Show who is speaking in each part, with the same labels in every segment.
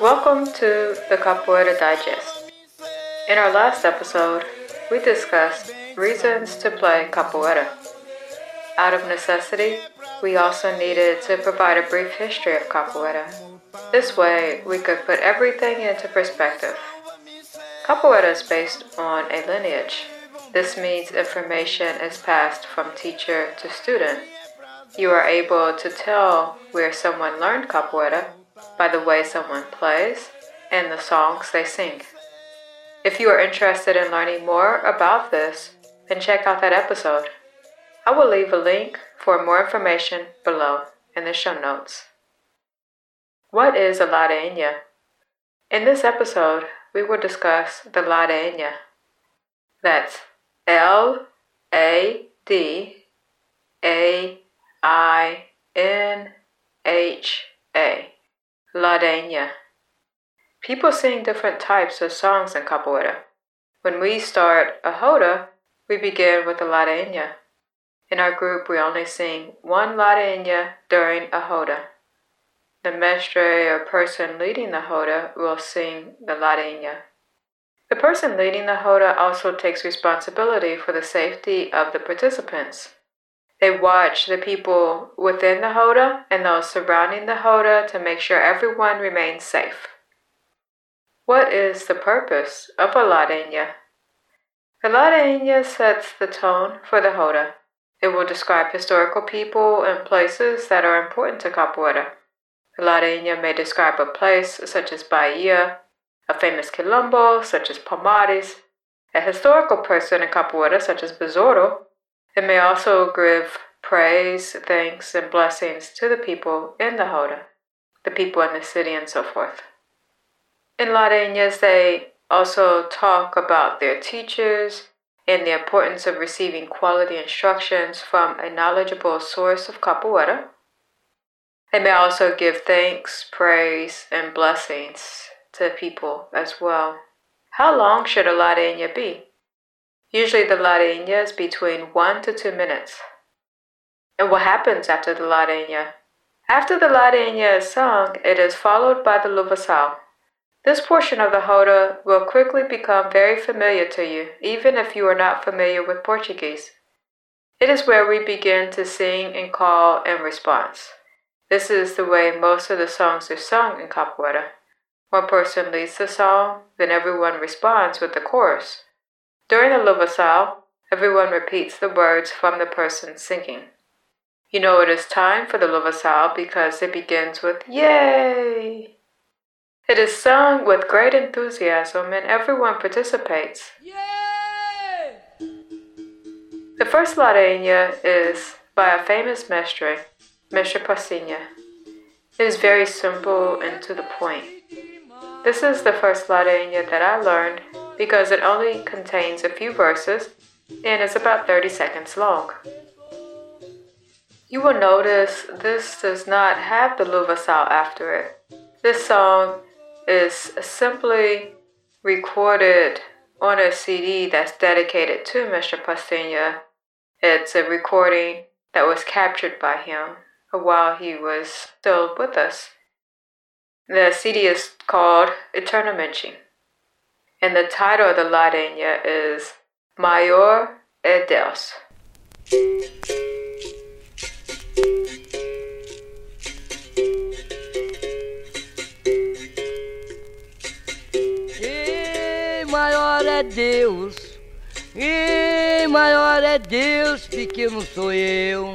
Speaker 1: Welcome to the Capoeira Digest. In our last episode, we discussed reasons to play capoeira. Out of necessity, we also needed to provide a brief history of capoeira. This way, we could put everything into perspective. Capoeira is based on a lineage. This means information is passed from teacher to student. You are able to tell where someone learned capoeira by the way someone plays and the songs they sing. If you are interested in learning more about this, then check out that episode. I will leave a link for more information below in the show notes. What is a ladainha? In this episode, we will discuss the ladainha. That's L A D A I N H A. Ladainha. People sing different types of songs in capoeira. When we start a roda, we begin with a ladainha. In our group, we only sing one ladainha during a roda. The mestre or person leading the roda will sing the ladainha. The person leading the roda also takes responsibility for the safety of the participants. They watch the people within the roda and those surrounding the roda to make sure everyone remains safe. What is the purpose of a ladainha? A ladainha sets the tone for the roda. It will describe historical people and places that are important to capoeira. A ladainha may describe a place such as Bahia, a famous quilombo such as Palmares, a historical person in capoeira such as Besouro. It may also give praise, thanks, and blessings to the people in the Roda, the people in the city, and so forth. In ladainhas, they also talk about their teachers and the importance of receiving quality instructions from a knowledgeable source of capoeira. They may also give thanks, praise, and blessings to people as well. How long should a ladainha be? Usually the ladainha is between 1 to 2 minutes. And what happens after the ladainha? After the ladainha is sung, it is followed by the louvação. This portion of the roda will quickly become very familiar to you, even if you are not familiar with Portuguese. It is where we begin to sing and call and response. This is the way most of the songs are sung in capoeira. One person leads the song, then everyone responds with the chorus. During the louvação, everyone repeats the words from the person singing. You know it is time for the louvação because it begins with Yay! It is sung with great enthusiasm and everyone participates. Yay! The first ladainha is by a famous mestre, Mestre Pastinha. It is very simple and to the point. This is the first ladainha that I learned because it only contains a few verses and is about 30 seconds long. You will notice this does not have the louvação after it. This song is simply recorded on a CD that's dedicated to Mr. Pastinha. It's a recording that was captured by him while he was still with us. The CD is called Eternamente, and the title of the Ladainha is Maior é Deus.
Speaker 2: maior é Deus, e maior é Deus, pequeno sou eu.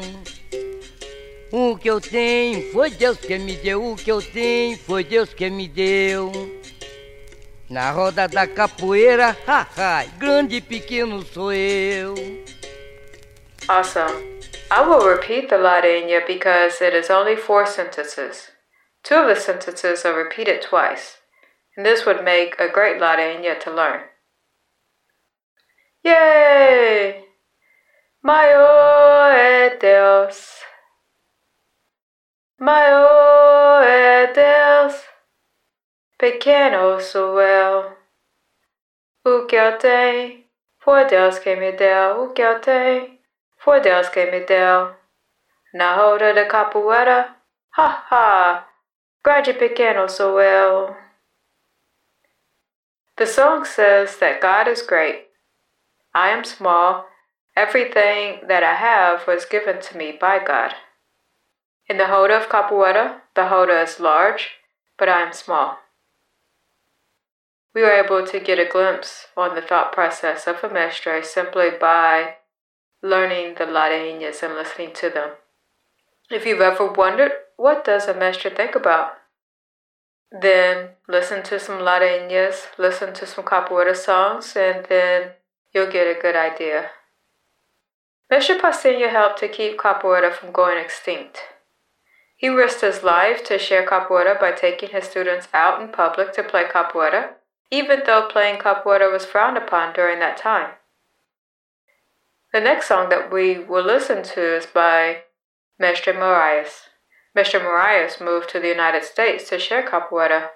Speaker 2: O que eu tenho foi Deus que me deu, o que eu tenho foi Deus que me deu. Na roda da capoeira, haha, grande e pequeno sou eu.
Speaker 1: Awesome. I will repeat the Ladainha because it is only four sentences. Two of the sentences are repeated twice. and this would make a great ladainha to learn. Yay! Maior é Deus. Maior é Deus. Pequeno sou eu. O que eu tenho foi Deus que me deu. O que eu tenho foi Deus que me deu. Na roda da capoeira, ha ha. Grande pequeno sou eu. The song says that God is great. I am small. Everything that I have was given to me by God. In the Roda of Capoeira, the Roda is large, but I am small. We were able to get a glimpse on the thought process of a mestre simply by learning the ladainhas and listening to them. If you've ever wondered, what does a mestre think about? Then listen to some ladainhas, listen to some capoeira songs, and then you'll get a good idea. Mestre Pastinha helped to keep capoeira from going extinct. He risked his life to share capoeira by taking his students out in public to play capoeira, even though playing capoeira was frowned upon during that time. The next song that we will listen to is by Mestre Moraes. Mestre Moraes moved to the United States to share capoeira.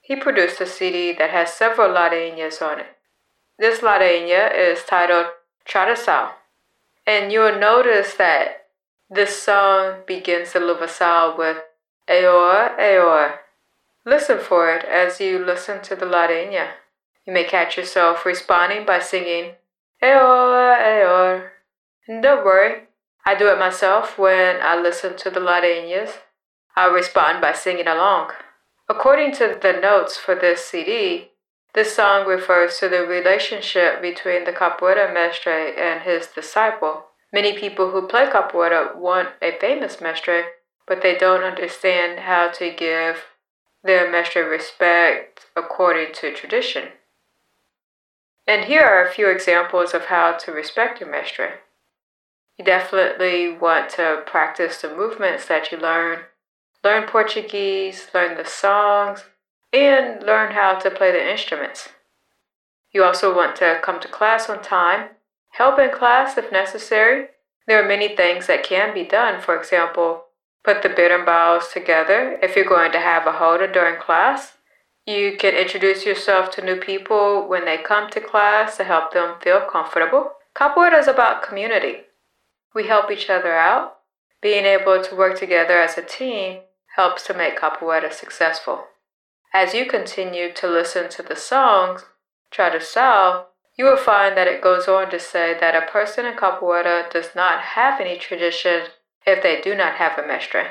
Speaker 1: He produced a CD that has several ladainhas on it. This ladainha is titled Tradição, and you'll notice that this song begins the Louvação with Aor, Aor. Listen for it as you listen to the ladainha. You may catch yourself responding by singing Aor, Aor. And don't worry, I do it myself when I listen to the ladainhas. I respond by singing along. According to the notes for this CD, this song refers to the relationship between the capoeira mestre and his disciple. Many people who play capoeira want a famous mestre, but they don't understand how to give their mestre respect according to tradition. And here are a few examples of how to respect your mestre. You definitely want to practice the movements that you learn learn Portuguese, learn the songs, and learn how to play the instruments. You also want to come to class on time, help in class if necessary. There are many things that can be done. For example, put the berimbau's together if you're going to have a roda during class. You can introduce yourself to new people when they come to class to help them feel comfortable. Capoeira is about community. We help each other out. Being able to work together as a team helps to make capoeira successful. As you continue to listen to the songs, Tradição, you will find that it goes on to say that a person in capoeira does not have any tradition if they do not have a mestre.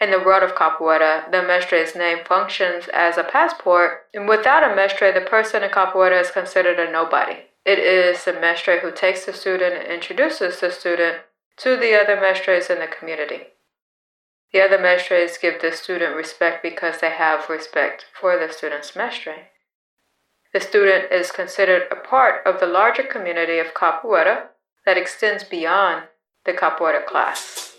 Speaker 1: In the world of capoeira, the mestre's name functions as a passport, and without a mestre, the person in capoeira is considered a nobody. It is the mestre who takes the student and introduces the student to the other mestres in the community. The other mestres give the student respect because they have respect for the student's mestre. The student is considered a part of the larger community of capoeira that extends beyond the capoeira class.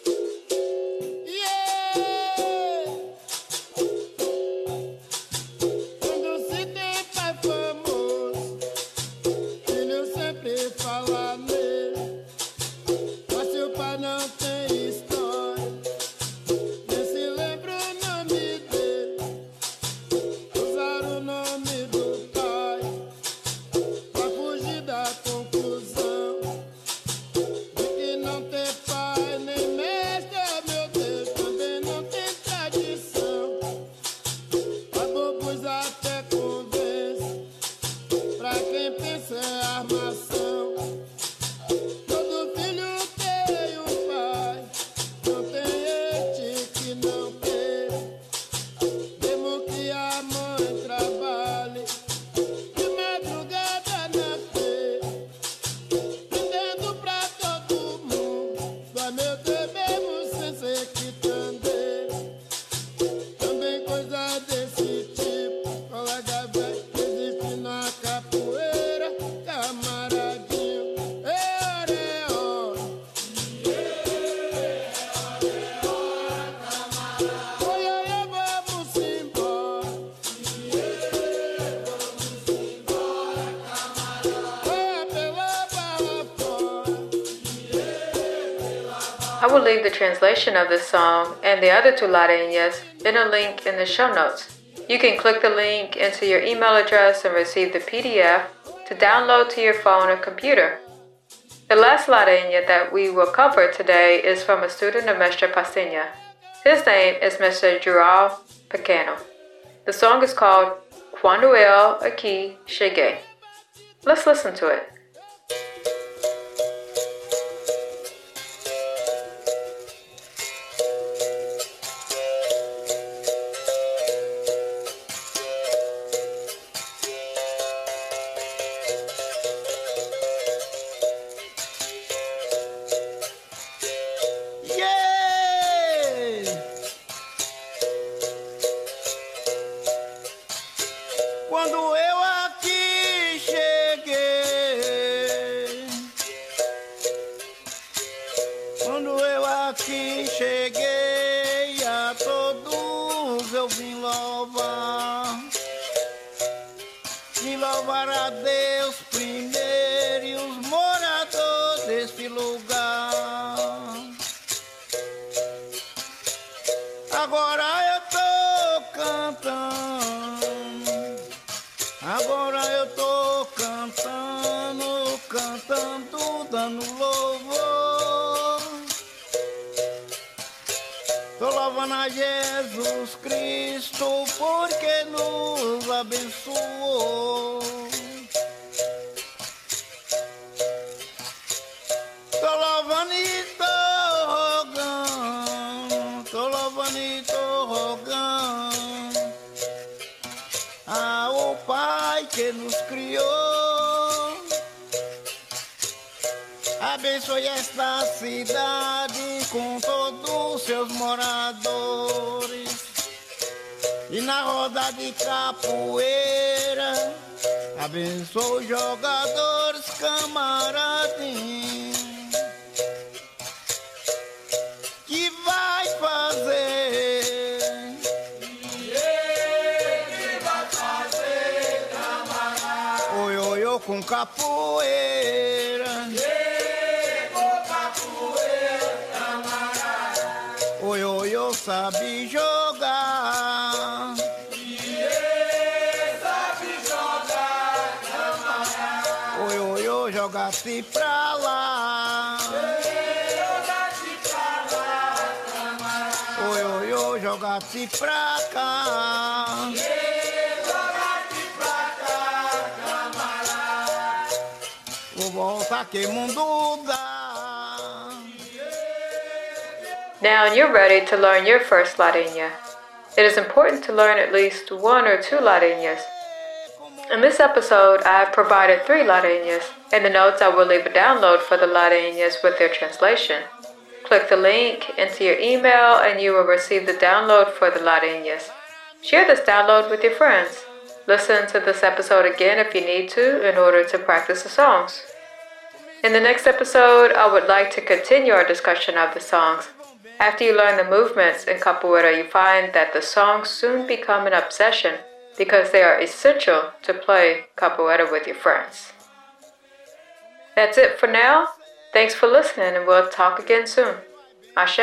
Speaker 1: I will leave the translation of this song and the other two ladainhas in a link in the show notes. You can click the link into your email address and receive the PDF to download to your phone or computer. The last ladainha that we will cover today is from a student of Mestre Pastinha. His name is Mr. Joao Pequeno. The song is called Quando Eu Aqui Cheguei. Let's listen to it.
Speaker 3: Louvor. Tô louvando a Jesus Cristo porque nos abençoou. Tô louvando e Abençoe esta cidade com todos os seus moradores. E na roda de capoeira, abençoe os jogadores, camaradinhos. Que vai fazer? Com capoeira. Oi, oi, oi, sabe jogar. Oi, oi, oi, joga-se pra lá. Oi, oi, oi, joga-se pra cá. Vou voltar que mundo dá.
Speaker 1: Now you're ready to learn your first Ladainha. It is important to learn at least one or two Ladainhas. In this episode, I have provided three Ladainhas. In the notes, I will leave a download for the Ladainhas with their translation. Click the link into your email and you will receive the download for the Ladainhas. Share this download with your friends. Listen to this episode again if you need to in order to practice the songs. In the next episode, I would like to continue our discussion of the songs. After you learn the movements in capoeira, you find that the songs soon become an obsession because they are essential to play capoeira with your friends. That's it for now. Thanks for listening, and we'll talk again soon. Ashe.